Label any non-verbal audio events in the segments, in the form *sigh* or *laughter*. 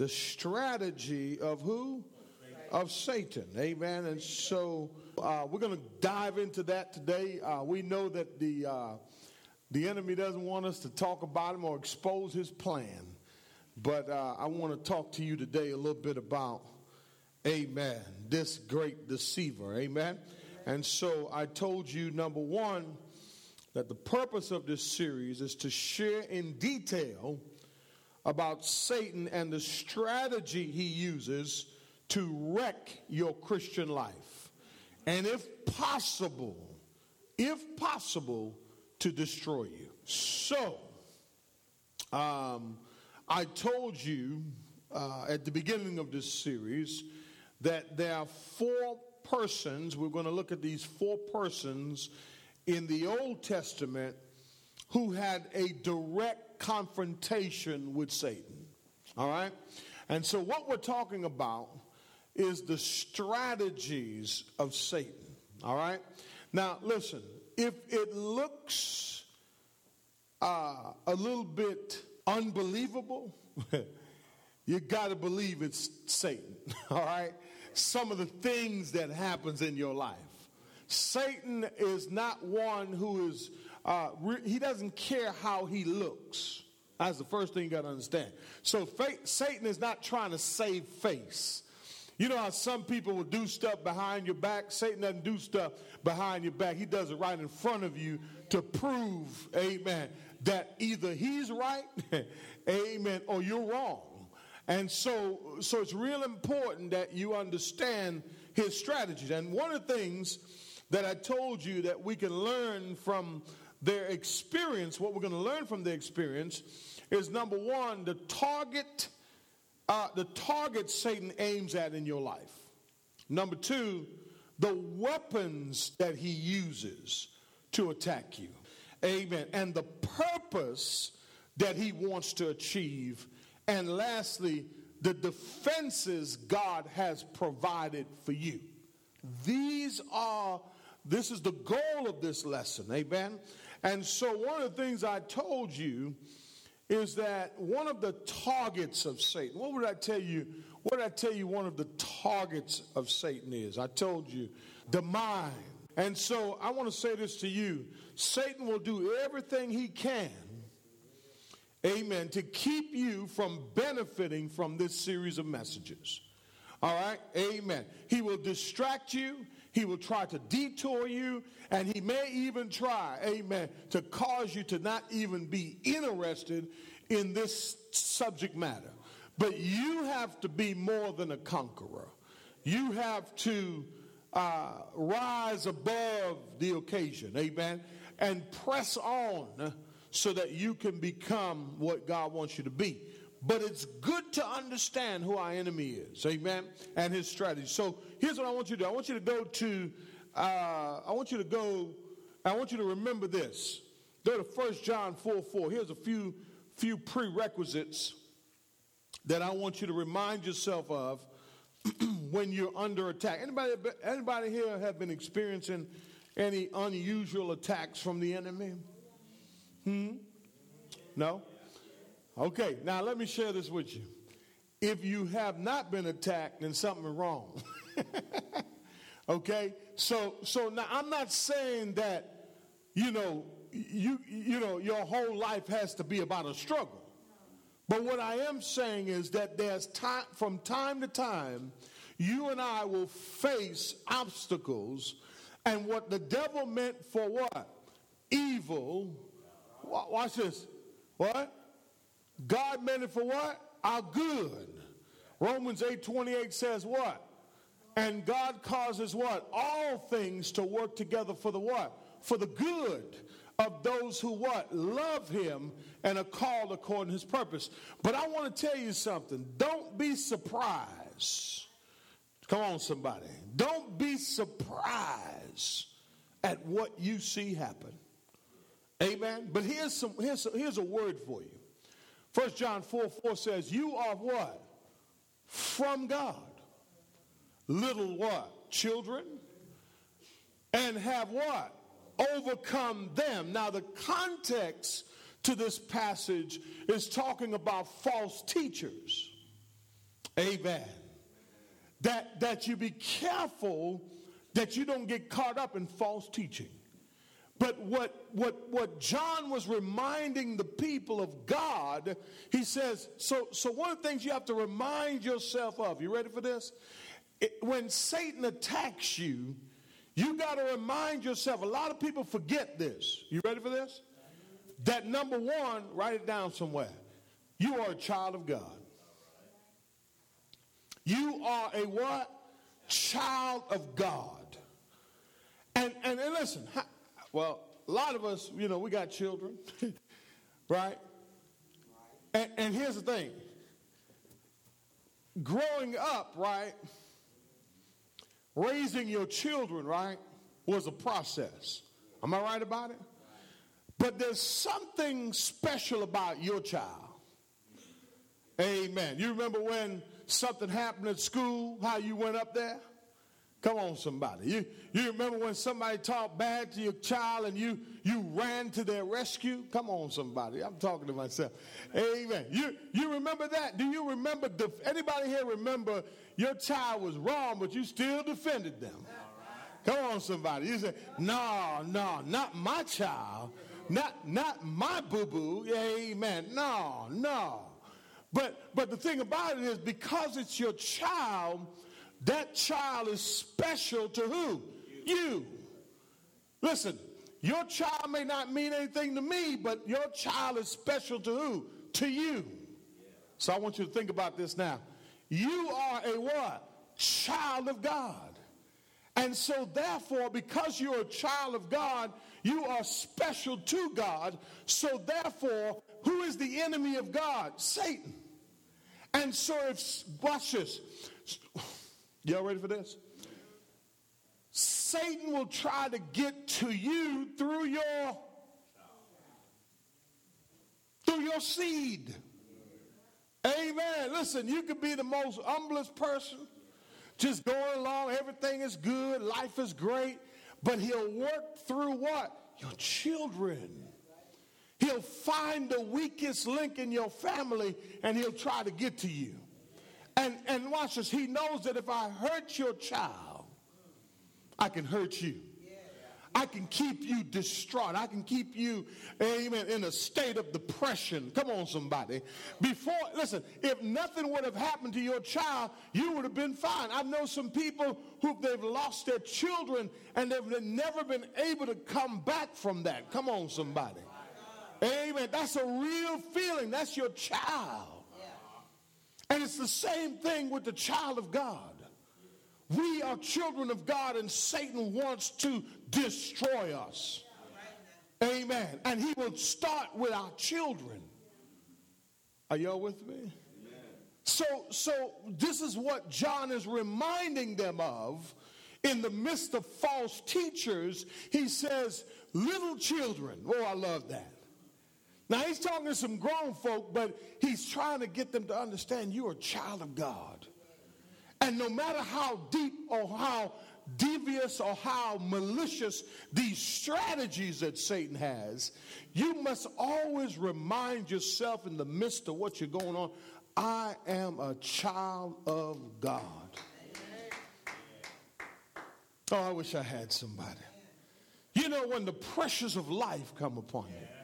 the strategy of who? Of Satan. Amen. And so uh, we're going to dive into that today. Uh, we know that the uh, the enemy doesn't want us to talk about him or expose his plan, but uh, I want to talk to you today a little bit about, Amen, this great deceiver. Amen. And so I told you number one that the purpose of this series is to share in detail about Satan and the strategy he uses to wreck your Christian life. And if possible, if possible, to destroy you. So, um, I told you uh, at the beginning of this series that there are four persons, we're going to look at these four persons in the Old Testament who had a direct confrontation with Satan. All right? And so, what we're talking about is the strategies of Satan. All right? Now, listen, if it looks uh, a little bit unbelievable, *laughs* you got to believe it's Satan. *laughs* All right? Some of the things that happens in your life. Satan is not one who is, uh, re- he doesn't care how he looks. That's the first thing you got to understand. So faith, Satan is not trying to save face. You know how some people will do stuff behind your back? Satan doesn't do stuff behind your back. He does it right in front of you to prove, amen, that either he's right, *laughs* amen, or you're wrong. And so, so it's real important that you understand his strategies. And one of the things that I told you that we can learn from their experience, what we're going to learn from their experience is number one, the target, uh, the target Satan aims at in your life. Number two, the weapons that he uses to attack you. Amen. And the purpose that he wants to achieve. And lastly, the defenses God has provided for you. These are this is the goal of this lesson, amen? And so, one of the things I told you is that one of the targets of Satan, what would I tell you? What did I tell you one of the targets of Satan is? I told you the mind. And so, I want to say this to you Satan will do everything he can, amen, to keep you from benefiting from this series of messages. All right? Amen. He will distract you. He will try to detour you, and he may even try, amen, to cause you to not even be interested in this subject matter. But you have to be more than a conqueror. You have to uh, rise above the occasion, amen, and press on so that you can become what God wants you to be. But it's good to understand who our enemy is, amen, and his strategy. So here's what I want you to do I want you to go to, uh, I want you to go, I want you to remember this. Go to 1 John 4 4. Here's a few, few prerequisites that I want you to remind yourself of *clears throat* when you're under attack. Anybody, anybody here have been experiencing any unusual attacks from the enemy? Hmm? No? Okay, now let me share this with you. If you have not been attacked, then something is wrong. *laughs* okay? So so now I'm not saying that you know you you know your whole life has to be about a struggle. But what I am saying is that there's time from time to time you and I will face obstacles and what the devil meant for what? Evil. Watch this. What? God meant it for what? Our good. Romans 8 28 says what? And God causes what? All things to work together for the what? For the good of those who what? Love him and are called according to his purpose. But I want to tell you something. Don't be surprised. Come on, somebody. Don't be surprised at what you see happen. Amen. But here's some here's, here's a word for you. First John 4 4 says, You are what? From God. Little what? Children. And have what? Overcome them. Now, the context to this passage is talking about false teachers. Amen. That, that you be careful that you don't get caught up in false teaching. But what, what, what John was reminding the people of God, he says, so, so one of the things you have to remind yourself of, you ready for this? It, when Satan attacks you, you got to remind yourself, a lot of people forget this. You ready for this? That number one, write it down somewhere. You are a child of God. You are a what? Child of God. And, and, and listen, well, a lot of us, you know, we got children, *laughs* right? And, and here's the thing growing up, right, raising your children, right, was a process. Am I right about it? But there's something special about your child. Amen. You remember when something happened at school, how you went up there? Come on, somebody. You, you remember when somebody talked bad to your child and you, you ran to their rescue? Come on, somebody. I'm talking to myself. Amen. You, you remember that? Do you remember, def- anybody here remember your child was wrong, but you still defended them? Come on, somebody. You say, no, no, not my child. Not, not my boo-boo. Amen. No, no. But, but the thing about it is because it's your child, that child is special to who? You. Listen, your child may not mean anything to me, but your child is special to who? To you. So I want you to think about this now. You are a what? Child of God. And so, therefore, because you're a child of God, you are special to God. So, therefore, who is the enemy of God? Satan. And so, if, watch this. Y'all ready for this? Satan will try to get to you through your through your seed. Amen. Listen, you could be the most humblest person, just going along, everything is good, life is great, but he'll work through what? Your children. He'll find the weakest link in your family and he'll try to get to you. And, and watch this. He knows that if I hurt your child, I can hurt you. I can keep you distraught. I can keep you, amen, in a state of depression. Come on, somebody. Before, listen, if nothing would have happened to your child, you would have been fine. I know some people who they've lost their children and they've never been able to come back from that. Come on, somebody. Amen. That's a real feeling. That's your child. And it's the same thing with the child of God. We are children of God, and Satan wants to destroy us. Amen. And he will start with our children. Are y'all with me? So, so this is what John is reminding them of in the midst of false teachers. He says, little children. Oh, I love that. Now he's talking to some grown folk, but he's trying to get them to understand you're a child of God. And no matter how deep or how devious or how malicious these strategies that Satan has, you must always remind yourself in the midst of what you're going on, I am a child of God. Oh, I wish I had somebody. You know, when the pressures of life come upon you,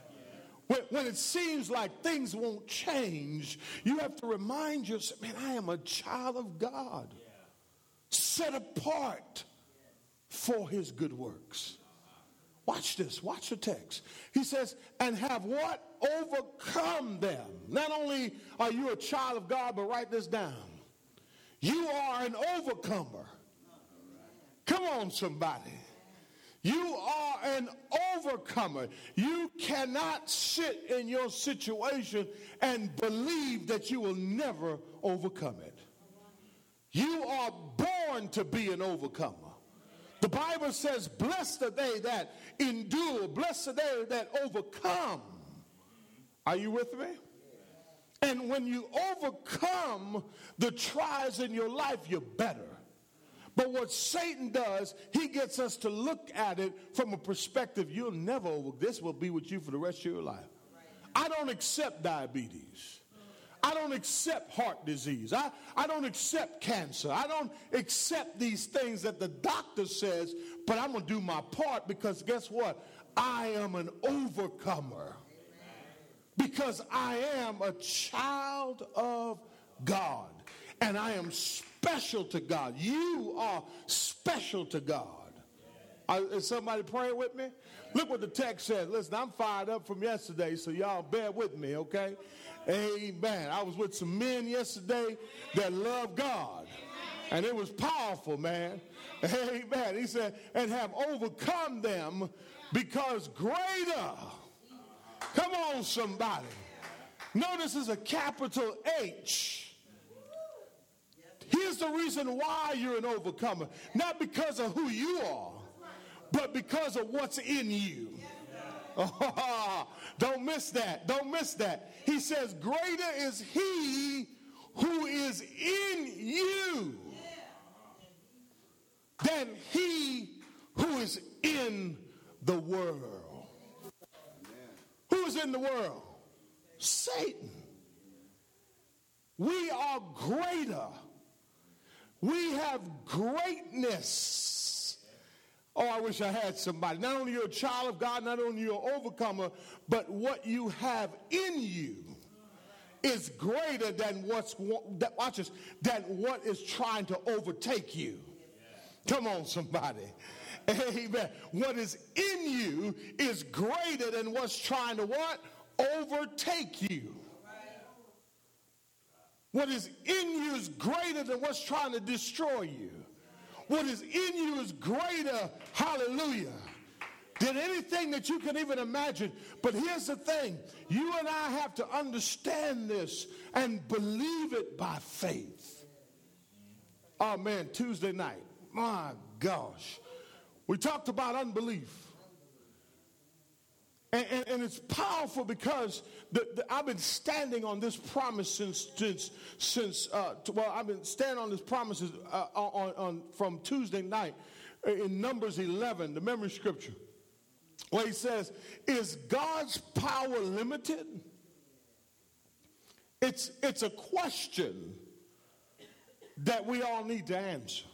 when, when it seems like things won't change, you have to remind yourself, man, I am a child of God, set apart for his good works. Watch this, watch the text. He says, and have what? Overcome them. Not only are you a child of God, but write this down. You are an overcomer. Come on, somebody. You are an overcomer. You cannot sit in your situation and believe that you will never overcome it. You are born to be an overcomer. The Bible says, Blessed are they that endure, blessed are they that overcome. Are you with me? And when you overcome the trials in your life, you're better. But what Satan does, he gets us to look at it from a perspective you'll never. This will be with you for the rest of your life. I don't accept diabetes. I don't accept heart disease. I, I don't accept cancer. I don't accept these things that the doctor says, but I'm going to do my part because guess what? I am an overcomer. Because I am a child of God and I am special to God. You are special to God. is somebody praying with me? Look what the text says. Listen, I'm fired up from yesterday, so y'all bear with me, okay? Amen. I was with some men yesterday that love God. And it was powerful, man. Amen. He said, and have overcome them because greater. Come on, somebody. Notice is a capital H. Here's the reason why you're an overcomer. Not because of who you are, but because of what's in you. Oh, *laughs* don't miss that. Don't miss that. He says, Greater is he who is in you than he who is in the world. Who is in the world? Satan. We are greater. We have greatness Oh, I wish I had somebody. Not only you're a child of God, not only you're an overcomer, but what you have in you is greater than what's watch this, than what is trying to overtake you. Come on, somebody. *laughs* Amen. What is in you is greater than what's trying to what? Overtake you. What is in you is greater than what's trying to destroy you. What is in you is greater, hallelujah, than anything that you can even imagine. But here's the thing you and I have to understand this and believe it by faith. Oh man, Tuesday night, my gosh, we talked about unbelief. And, and, and, it's powerful because the, the, I've been standing on this promise since, since, since uh, well, I've been standing on this promise uh, on, on, from Tuesday night in Numbers 11, the memory scripture, where he says, Is God's power limited? It's, it's a question that we all need to answer.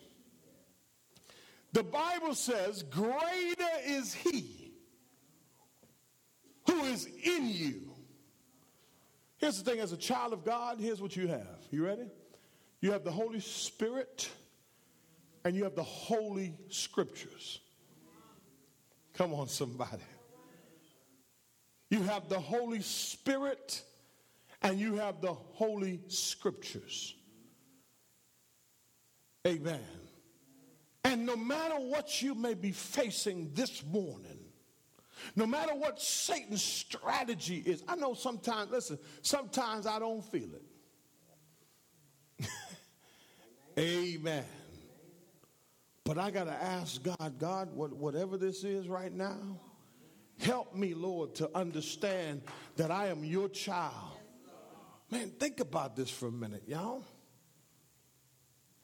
The Bible says, Greater is He who is in you. Here's the thing as a child of God, here's what you have. You ready? You have the Holy Spirit and you have the Holy Scriptures. Come on, somebody. You have the Holy Spirit and you have the Holy Scriptures. Amen. And no matter what you may be facing this morning, no matter what Satan's strategy is, I know sometimes, listen, sometimes I don't feel it. *laughs* Amen. But I got to ask God, God, what, whatever this is right now, help me, Lord, to understand that I am your child. Man, think about this for a minute, y'all.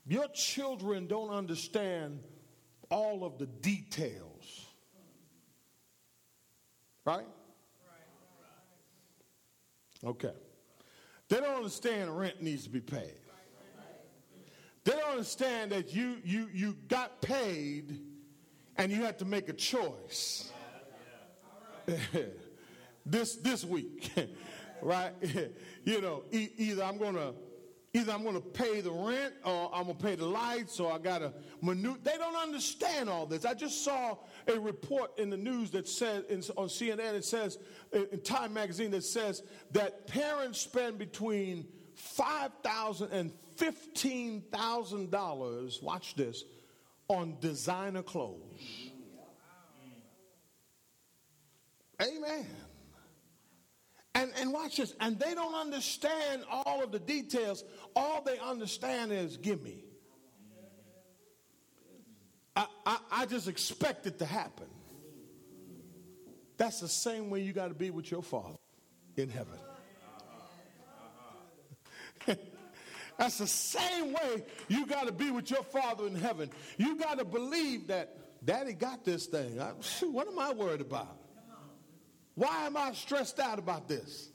Your children don't understand all of the details Right? Okay. They don't understand rent needs to be paid. They don't understand that you you you got paid and you had to make a choice. *laughs* this this week. *laughs* right? *laughs* you know, e- either I'm going to Either I'm going to pay the rent or I'm going to pay the lights or I got to maneuver. They don't understand all this. I just saw a report in the news that said on CNN, it says, in Time magazine, that says that parents spend between $5,000 and $15,000, watch this, on designer clothes. Amen. And, and watch this. And they don't understand all of the details. All they understand is, give me. I, I, I just expect it to happen. That's the same way you got to be with your Father in heaven. *laughs* That's the same way you got to be with your Father in heaven. You got to believe that Daddy got this thing. I, what am I worried about? Why am I stressed out about this?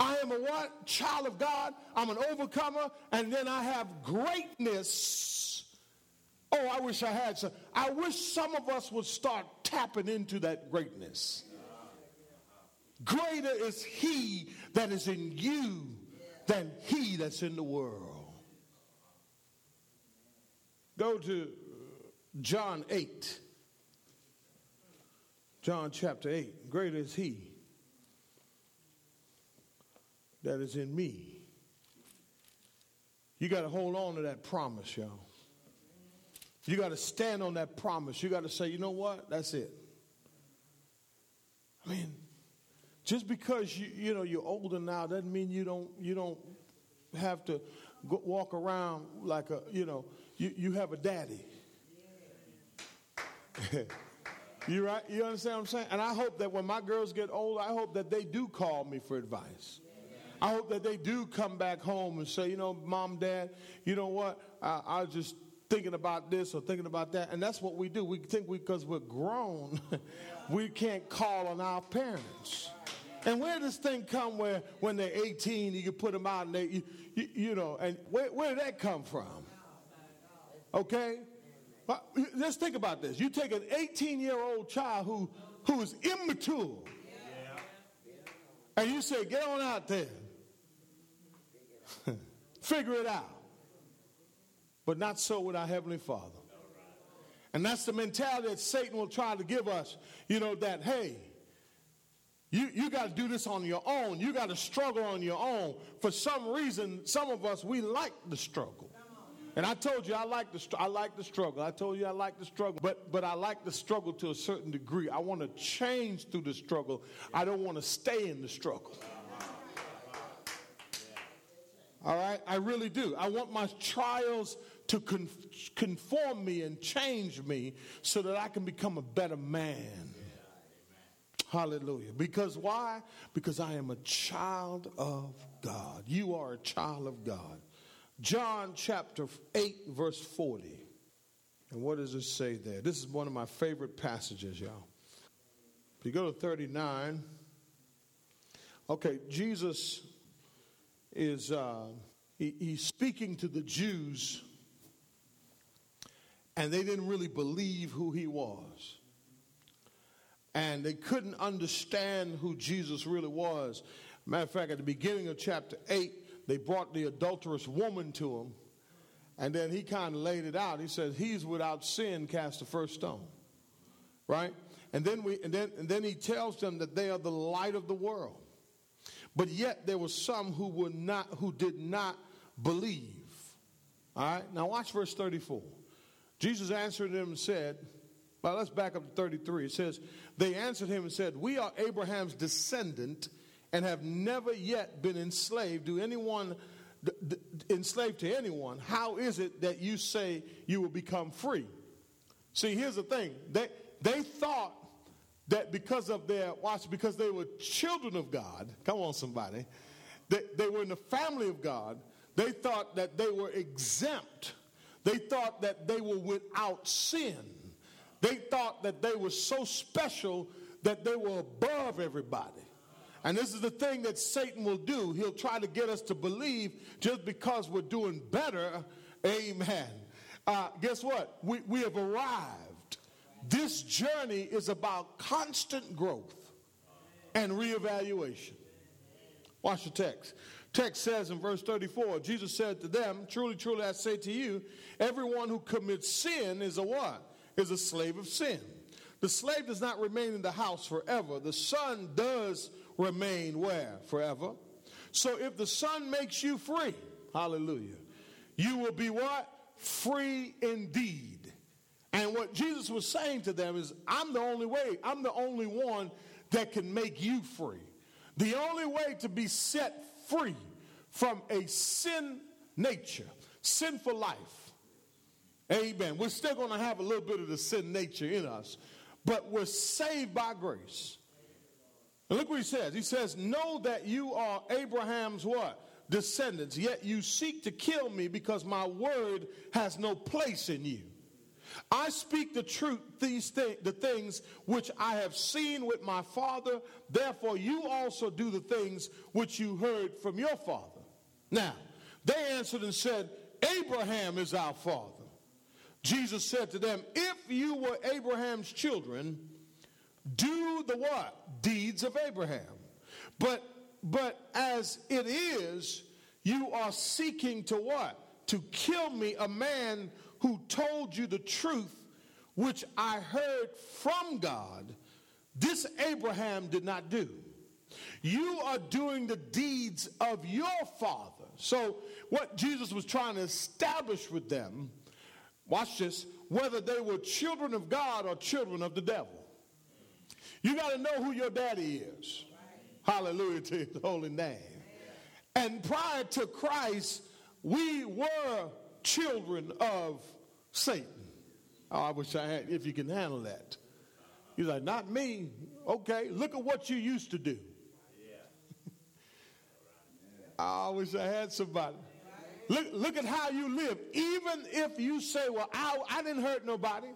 I am a what? Child of God. I'm an overcomer. And then I have greatness. Oh, I wish I had some. I wish some of us would start tapping into that greatness. Greater is he that is in you than he that's in the world. Go to John 8. John chapter 8. Greater is he that is in me. You got to hold on to that promise, y'all. You got to stand on that promise. You got to say, you know what? That's it. I mean, just because you you know you're older now doesn't mean you don't you don't have to go, walk around like a you know you, you have a daddy. *laughs* you right? You understand what I'm saying? And I hope that when my girls get old, I hope that they do call me for advice. I hope that they do come back home and say, you know, mom, dad, you know what? I, I was just thinking about this or thinking about that. And that's what we do. We think because we, are grown, *laughs* we can't call on our parents. And where does this thing come where when they're 18, you can put them out and they, you, you, you know, and where, where did that come from? Okay? Let's think about this. You take an 18 year old child who, who is immature, and you say, get on out there. *laughs* Figure it out. But not so with our Heavenly Father. And that's the mentality that Satan will try to give us. You know, that, hey, you, you got to do this on your own. You got to struggle on your own. For some reason, some of us, we like the struggle. And I told you I like the I like the struggle. I told you I like the struggle, but but I like the struggle to a certain degree. I want to change through the struggle. I don't want to stay in the struggle. All right? I really do. I want my trials to con- conform me and change me so that I can become a better man. Hallelujah. Because why? Because I am a child of God. You are a child of God. John chapter 8, verse 40. And what does it say there? This is one of my favorite passages, y'all. If you go to 39, okay, Jesus is uh, he, he's speaking to the Jews, and they didn't really believe who he was. And they couldn't understand who Jesus really was. Matter of fact, at the beginning of chapter 8, they brought the adulterous woman to him. And then he kind of laid it out. He says, He's without sin, cast the first stone. Right? And then we and then and then he tells them that they are the light of the world. But yet there were some who were not who did not believe. All right, now watch verse 34. Jesus answered them and said, well, let's back up to 33. It says, They answered him and said, We are Abraham's descendant and have never yet been enslaved to anyone, d- d- enslaved to anyone. How is it that you say you will become free? See, here's the thing. They, they thought that because of their, watch, because they were children of God, come on, somebody, they, they were in the family of God, they thought that they were exempt. They thought that they were without sin. They thought that they were so special that they were above everybody. And this is the thing that Satan will do. He'll try to get us to believe just because we're doing better. Amen. Uh, guess what? We, we have arrived this journey is about constant growth and reevaluation. Watch the text. Text says in verse 34, Jesus said to them, Truly, truly, I say to you, everyone who commits sin is a what? Is a slave of sin. The slave does not remain in the house forever. The son does remain where? Forever. So if the son makes you free, hallelujah, you will be what? Free indeed. And what Jesus was saying to them is, I'm the only way, I'm the only one that can make you free. The only way to be set free from a sin nature, sinful life. Amen. We're still going to have a little bit of the sin nature in us, but we're saved by grace. And look what he says. He says, Know that you are Abraham's what? Descendants, yet you seek to kill me because my word has no place in you. I speak the truth, these th- the things which I have seen with my father. Therefore, you also do the things which you heard from your father. Now, they answered and said, Abraham is our father. Jesus said to them, If you were Abraham's children, do the what? Deeds of Abraham. But but as it is, you are seeking to what? To kill me, a man who told you the truth, which I heard from God. This Abraham did not do. You are doing the deeds of your father. So, what Jesus was trying to establish with them, watch this, whether they were children of God or children of the devil. You got to know who your daddy is. Hallelujah to his holy name. And prior to Christ, we were children of Satan. Oh, I wish I had, if you can handle that. He's like, not me. Okay, look at what you used to do. *laughs* I wish I had somebody. Look, look at how you live. Even if you say, well, I, I didn't hurt nobody.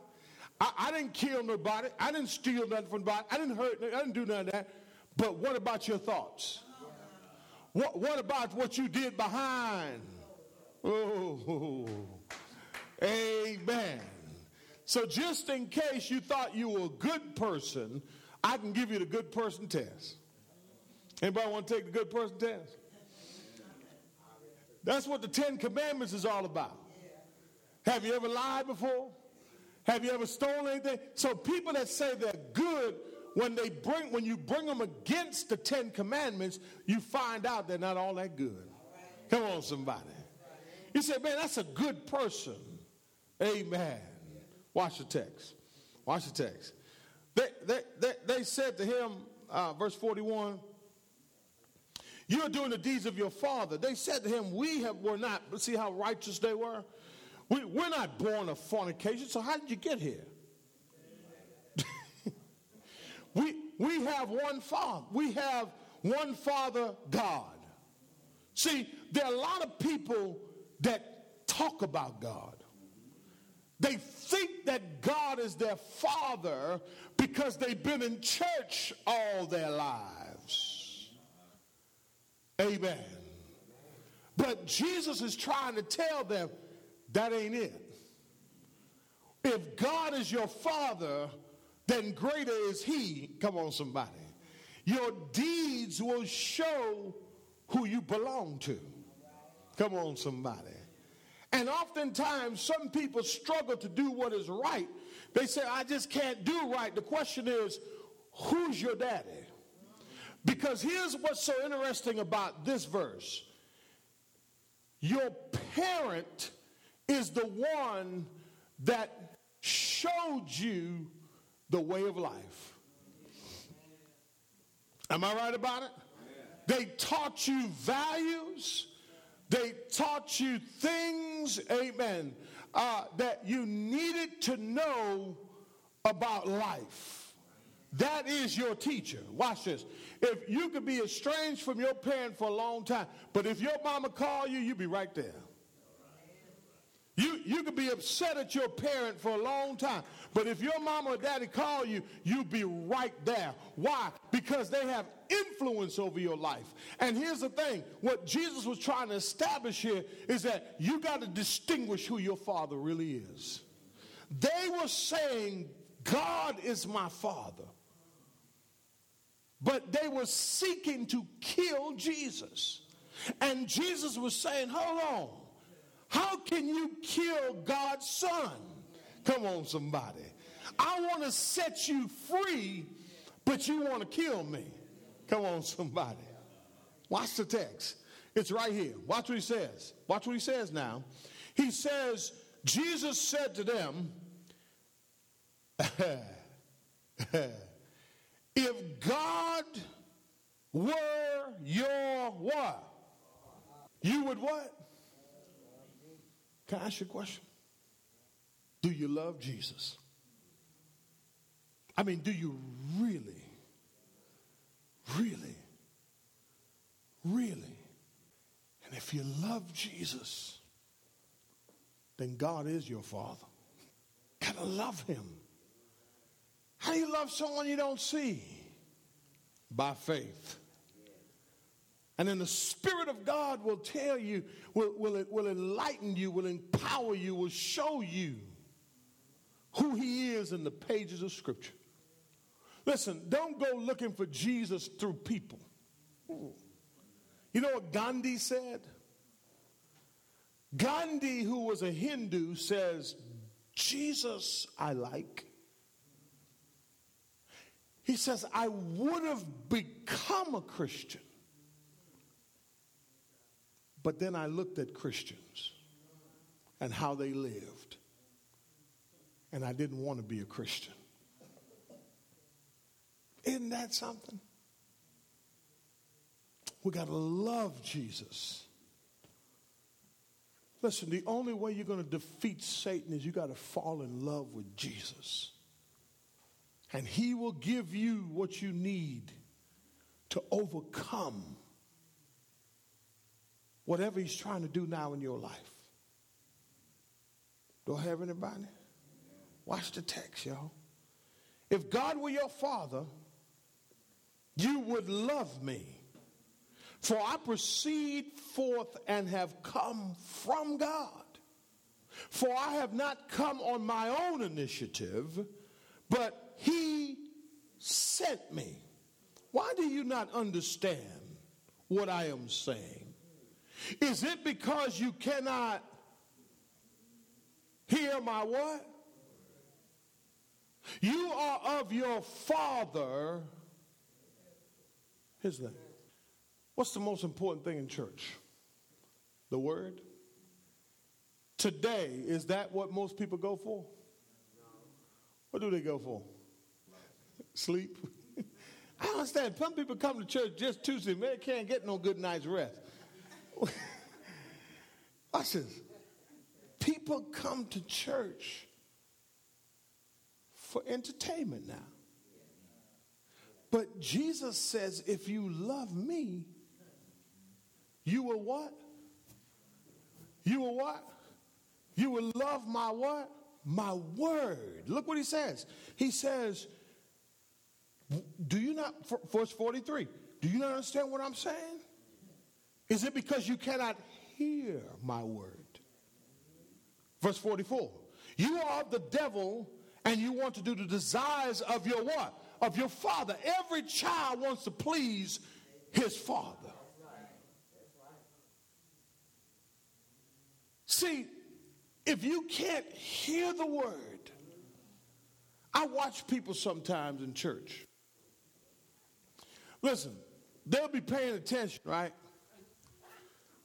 I, I, didn't kill nobody. I didn't steal nothing from nobody. I didn't hurt, I didn't do none of that. But what about your thoughts? What, what about what you did behind? Oh, amen. So just in case you thought you were a good person, I can give you the good person test. Anybody want to take the good person test? That's what the Ten Commandments is all about. Have you ever lied before? Have you ever stolen anything? So people that say they're good, when they bring when you bring them against the Ten Commandments, you find out they're not all that good. Come on, somebody. You say, man, that's a good person. Amen. Watch the text. Watch the text. They, they, they, they said to him, uh, verse 41, you're doing the deeds of your father. They said to him, We have, were not, but see how righteous they were? We, we're not born of fornication, so how did you get here? *laughs* we, we have one father. We have one father, God. See, there are a lot of people that talk about God. They think that God is their father because they've been in church all their lives. Amen. But Jesus is trying to tell them that ain't it. If God is your father, then greater is he. Come on, somebody. Your deeds will show who you belong to. Come on, somebody. And oftentimes, some people struggle to do what is right. They say, I just can't do right. The question is, who's your daddy? Because here's what's so interesting about this verse your parent is the one that showed you the way of life. Am I right about it? They taught you values. They taught you things, amen, uh, that you needed to know about life. That is your teacher. Watch this. If you could be estranged from your parent for a long time, but if your mama call you, you'd be right there. You, you could be upset at your parent for a long time, but if your mama or daddy call you, you'll be right there. Why? Because they have influence over your life. And here's the thing what Jesus was trying to establish here is that you got to distinguish who your father really is. They were saying, God is my father. But they were seeking to kill Jesus. And Jesus was saying, hold on. How can you kill God's son? Come on, somebody. I want to set you free, but you want to kill me. Come on, somebody. Watch the text. It's right here. Watch what he says. Watch what he says now. He says, Jesus said to them, *laughs* if God were your what? You would what? Can I ask you a question? Do you love Jesus? I mean, do you really, really, really? And if you love Jesus, then God is your Father. Got to love him. How do you love someone you don't see? By faith. And then the Spirit of God will tell you, will, will, will enlighten you, will empower you, will show you who He is in the pages of Scripture. Listen, don't go looking for Jesus through people. You know what Gandhi said? Gandhi, who was a Hindu, says, Jesus I like. He says, I would have become a Christian. But then I looked at Christians and how they lived, and I didn't want to be a Christian. Isn't that something? We got to love Jesus. Listen, the only way you're going to defeat Satan is you got to fall in love with Jesus. And he will give you what you need to overcome whatever he's trying to do now in your life. Do I have anybody? Watch the text, y'all. If God were your father, you would love me for I proceed forth and have come from God. For I have not come on my own initiative, but He sent me. Why do you not understand what I am saying? Is it because you cannot hear my what? You are of your father, his name. What's the most important thing in church? The word? Today, is that what most people go for? What do they go for? Sleep? *laughs* I understand. Some people come to church just Tuesday, man, can't get no good night's rest. *laughs* Watch this. People come to church for entertainment now. But Jesus says, if you love me, you will what? You will what? You will love my what? My word. Look what he says. He says, Do you not, verse 43, do you not understand what I'm saying? Is it because you cannot hear my word? Verse 44, you are the devil and you want to do the desires of your what? Of your father. Every child wants to please his father. See, if you can't hear the word, I watch people sometimes in church. Listen, they'll be paying attention, right?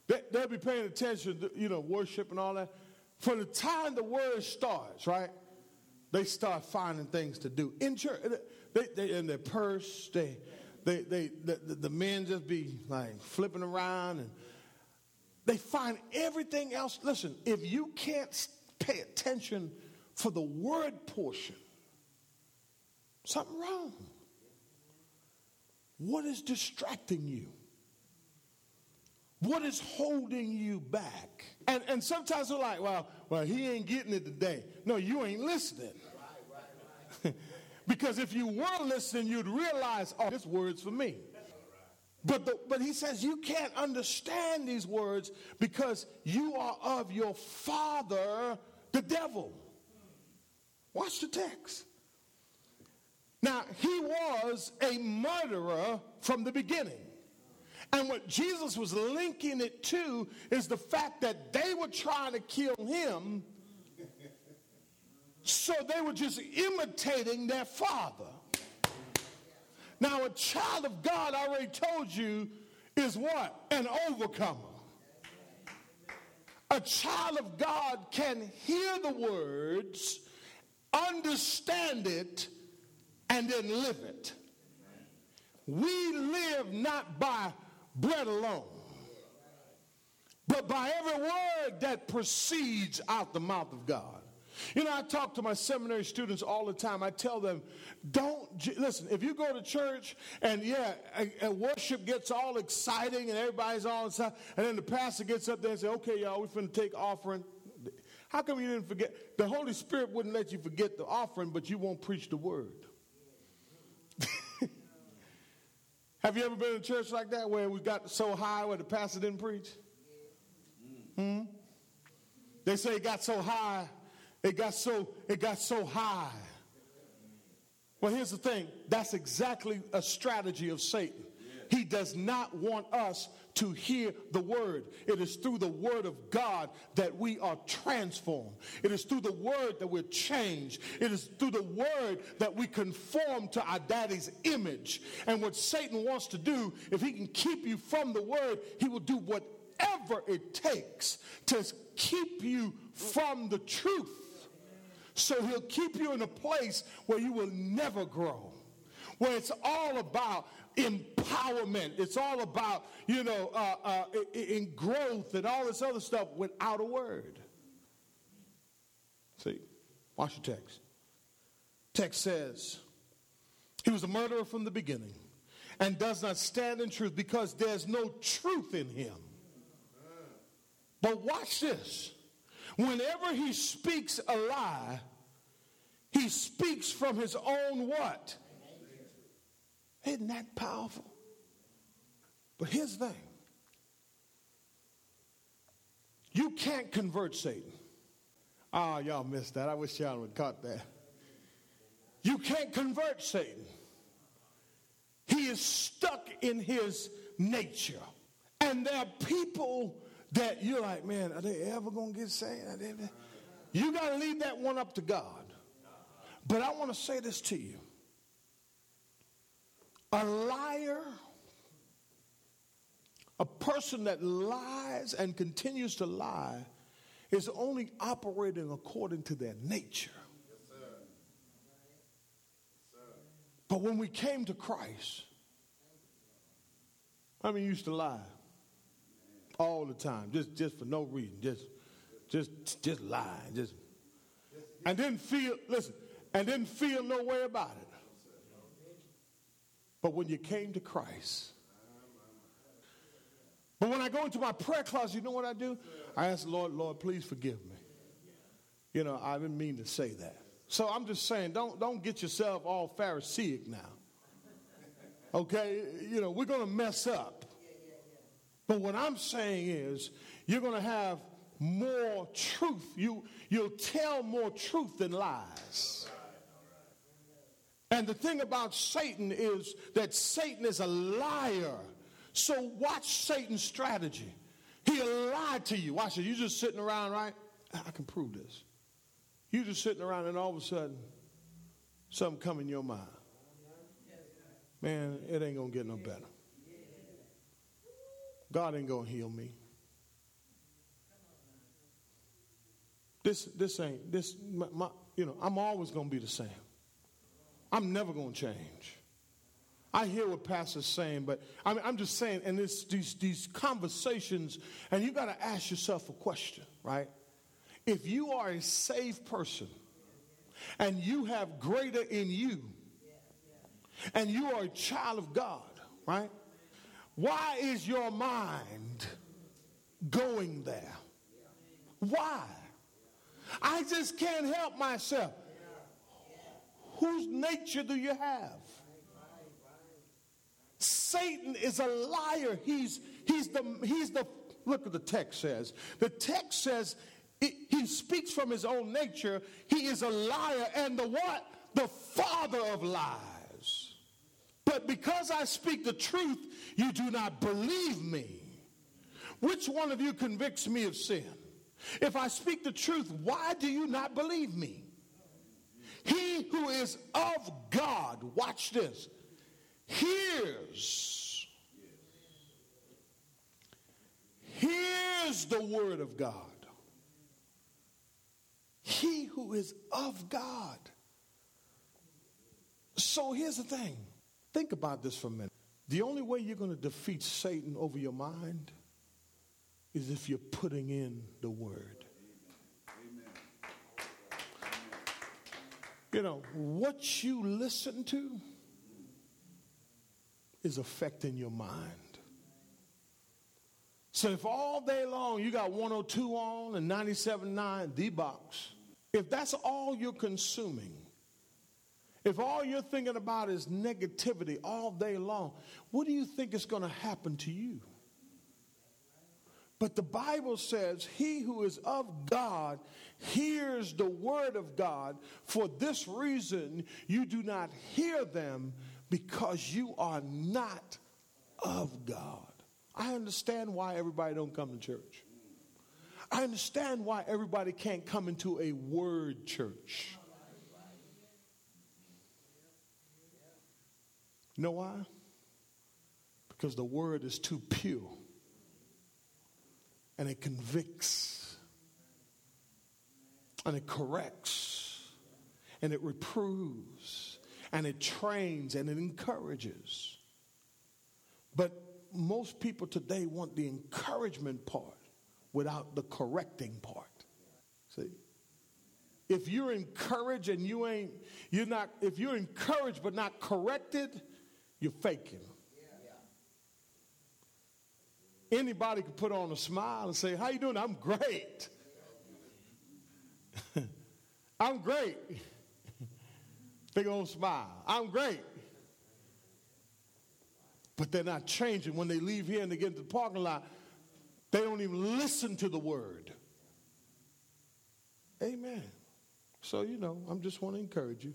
They'll be paying attention, to, you know, worship and all that. From the time the word starts, right? They start finding things to do in church. They, they in their purse. They, they, they, the, the men just be like flipping around and they find everything else. Listen, if you can't pay attention for the word portion, something wrong. What is distracting you? What is holding you back? And, and sometimes we're like, well, well, he ain't getting it today. No, you ain't listening. *laughs* because if you were listening, you'd realize, oh, this word's for me. But, the, but he says you can't understand these words because you are of your father, the devil. Watch the text. Now, he was a murderer from the beginning. And what Jesus was linking it to is the fact that they were trying to kill him, so they were just imitating their father. Now, a child of God, I already told you, is what? An overcomer. A child of God can hear the words, understand it, and then live it. We live not by bread alone, but by every word that proceeds out the mouth of God. You know, I talk to my seminary students all the time. I tell them, don't listen. If you go to church and yeah, and worship gets all exciting and everybody's all excited, and then the pastor gets up there and says, "Okay, y'all, we're to take offering." How come you didn't forget? The Holy Spirit wouldn't let you forget the offering, but you won't preach the word. Have you ever been in a church like that where we got so high where the pastor didn't preach? Hmm? They say it got so high, it got so, it got so high. Well, here's the thing that's exactly a strategy of Satan. He does not want us to hear the word. It is through the word of God that we are transformed. It is through the word that we're changed. It is through the word that we conform to our daddy's image. And what Satan wants to do, if he can keep you from the word, he will do whatever it takes to keep you from the truth. So he'll keep you in a place where you will never grow, where it's all about empowerment. It's all about, you know, uh, uh, in growth and all this other stuff without a word. See, watch the text. Text says, He was a murderer from the beginning and does not stand in truth because there's no truth in him. But watch this. Whenever he speaks a lie, he speaks from his own what? Isn't that powerful? But here's the thing you can't convert Satan. Ah, oh, y'all missed that. I wish y'all would caught that. You can't convert Satan. He is stuck in his nature. And there are people that you're like, man, are they ever going to get saved? You got to leave that one up to God. But I want to say this to you a liar, a person that lies and continues to lie, is only operating according to their nature. But when we came to Christ, I mean, used to lie all the time, just just for no reason, just just just lie, just and didn't feel listen, and didn't feel no way about it. But when you came to Christ, but when I go into my prayer closet, you know what I do? I ask Lord, Lord, please forgive me. You know, I didn't mean to say that. So I'm just saying, don't, don't get yourself all Pharisaic now. Okay? You know, we're going to mess up. But what I'm saying is, you're going to have more truth. You, you'll tell more truth than lies. And the thing about Satan is that Satan is a liar. So watch Satan's strategy. He'll lie to you. Watch it. You're just sitting around, right? I can prove this. You're just sitting around, and all of a sudden, something come in your mind. Man, it ain't gonna get no better. God ain't gonna heal me. This, this ain't this. My, my, you know, I'm always gonna be the same. I'm never going to change. I hear what Pastor's saying, but I mean, I'm just saying, and these, these conversations, and you got to ask yourself a question, right? If you are a saved person and you have greater in you, and you are a child of God, right? Why is your mind going there? Why? I just can't help myself. Whose nature do you have? Satan is a liar. He's, he's, the, he's the, look what the text says. The text says it, he speaks from his own nature. He is a liar and the what? The father of lies. But because I speak the truth, you do not believe me. Which one of you convicts me of sin? If I speak the truth, why do you not believe me? He who is of God, watch this, hears. Hears the word of God. He who is of God. So here's the thing. Think about this for a minute. The only way you're going to defeat Satan over your mind is if you're putting in the word. You know, what you listen to is affecting your mind. So if all day long you got 102 on and 97.9, the box, if that's all you're consuming, if all you're thinking about is negativity all day long, what do you think is going to happen to you? But the Bible says, He who is of God hears the word of God. For this reason, you do not hear them because you are not of God. I understand why everybody don't come to church. I understand why everybody can't come into a word church. Know why? Because the word is too pure and it convicts and it corrects and it reproves and it trains and it encourages. But most people today want the encouragement part without the correcting part. See? If you're encouraged and you ain't, you're not, if you're encouraged but not corrected, you're faking. Anybody could put on a smile and say, How you doing? I'm great. *laughs* I'm great. *laughs* Big old smile. I'm great. But they're not changing. When they leave here and they get into the parking lot, they don't even listen to the word. Amen. So, you know, I'm just want to encourage you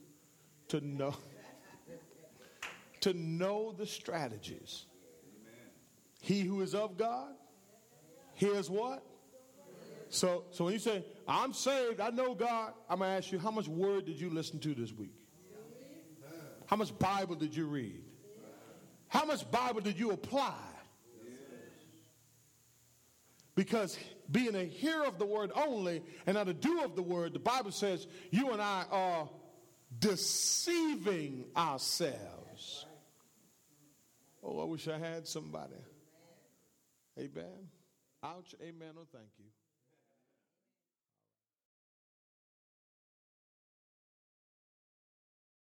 to know *laughs* to know the strategies he who is of God hears what? So, so when you say, I'm saved, I know God, I'm going to ask you, how much word did you listen to this week? How much Bible did you read? How much Bible did you apply? Because being a hearer of the word only and not a doer of the word, the Bible says you and I are deceiving ourselves. Oh, I wish I had somebody. Amen. Ouch. Amen. Oh, thank you.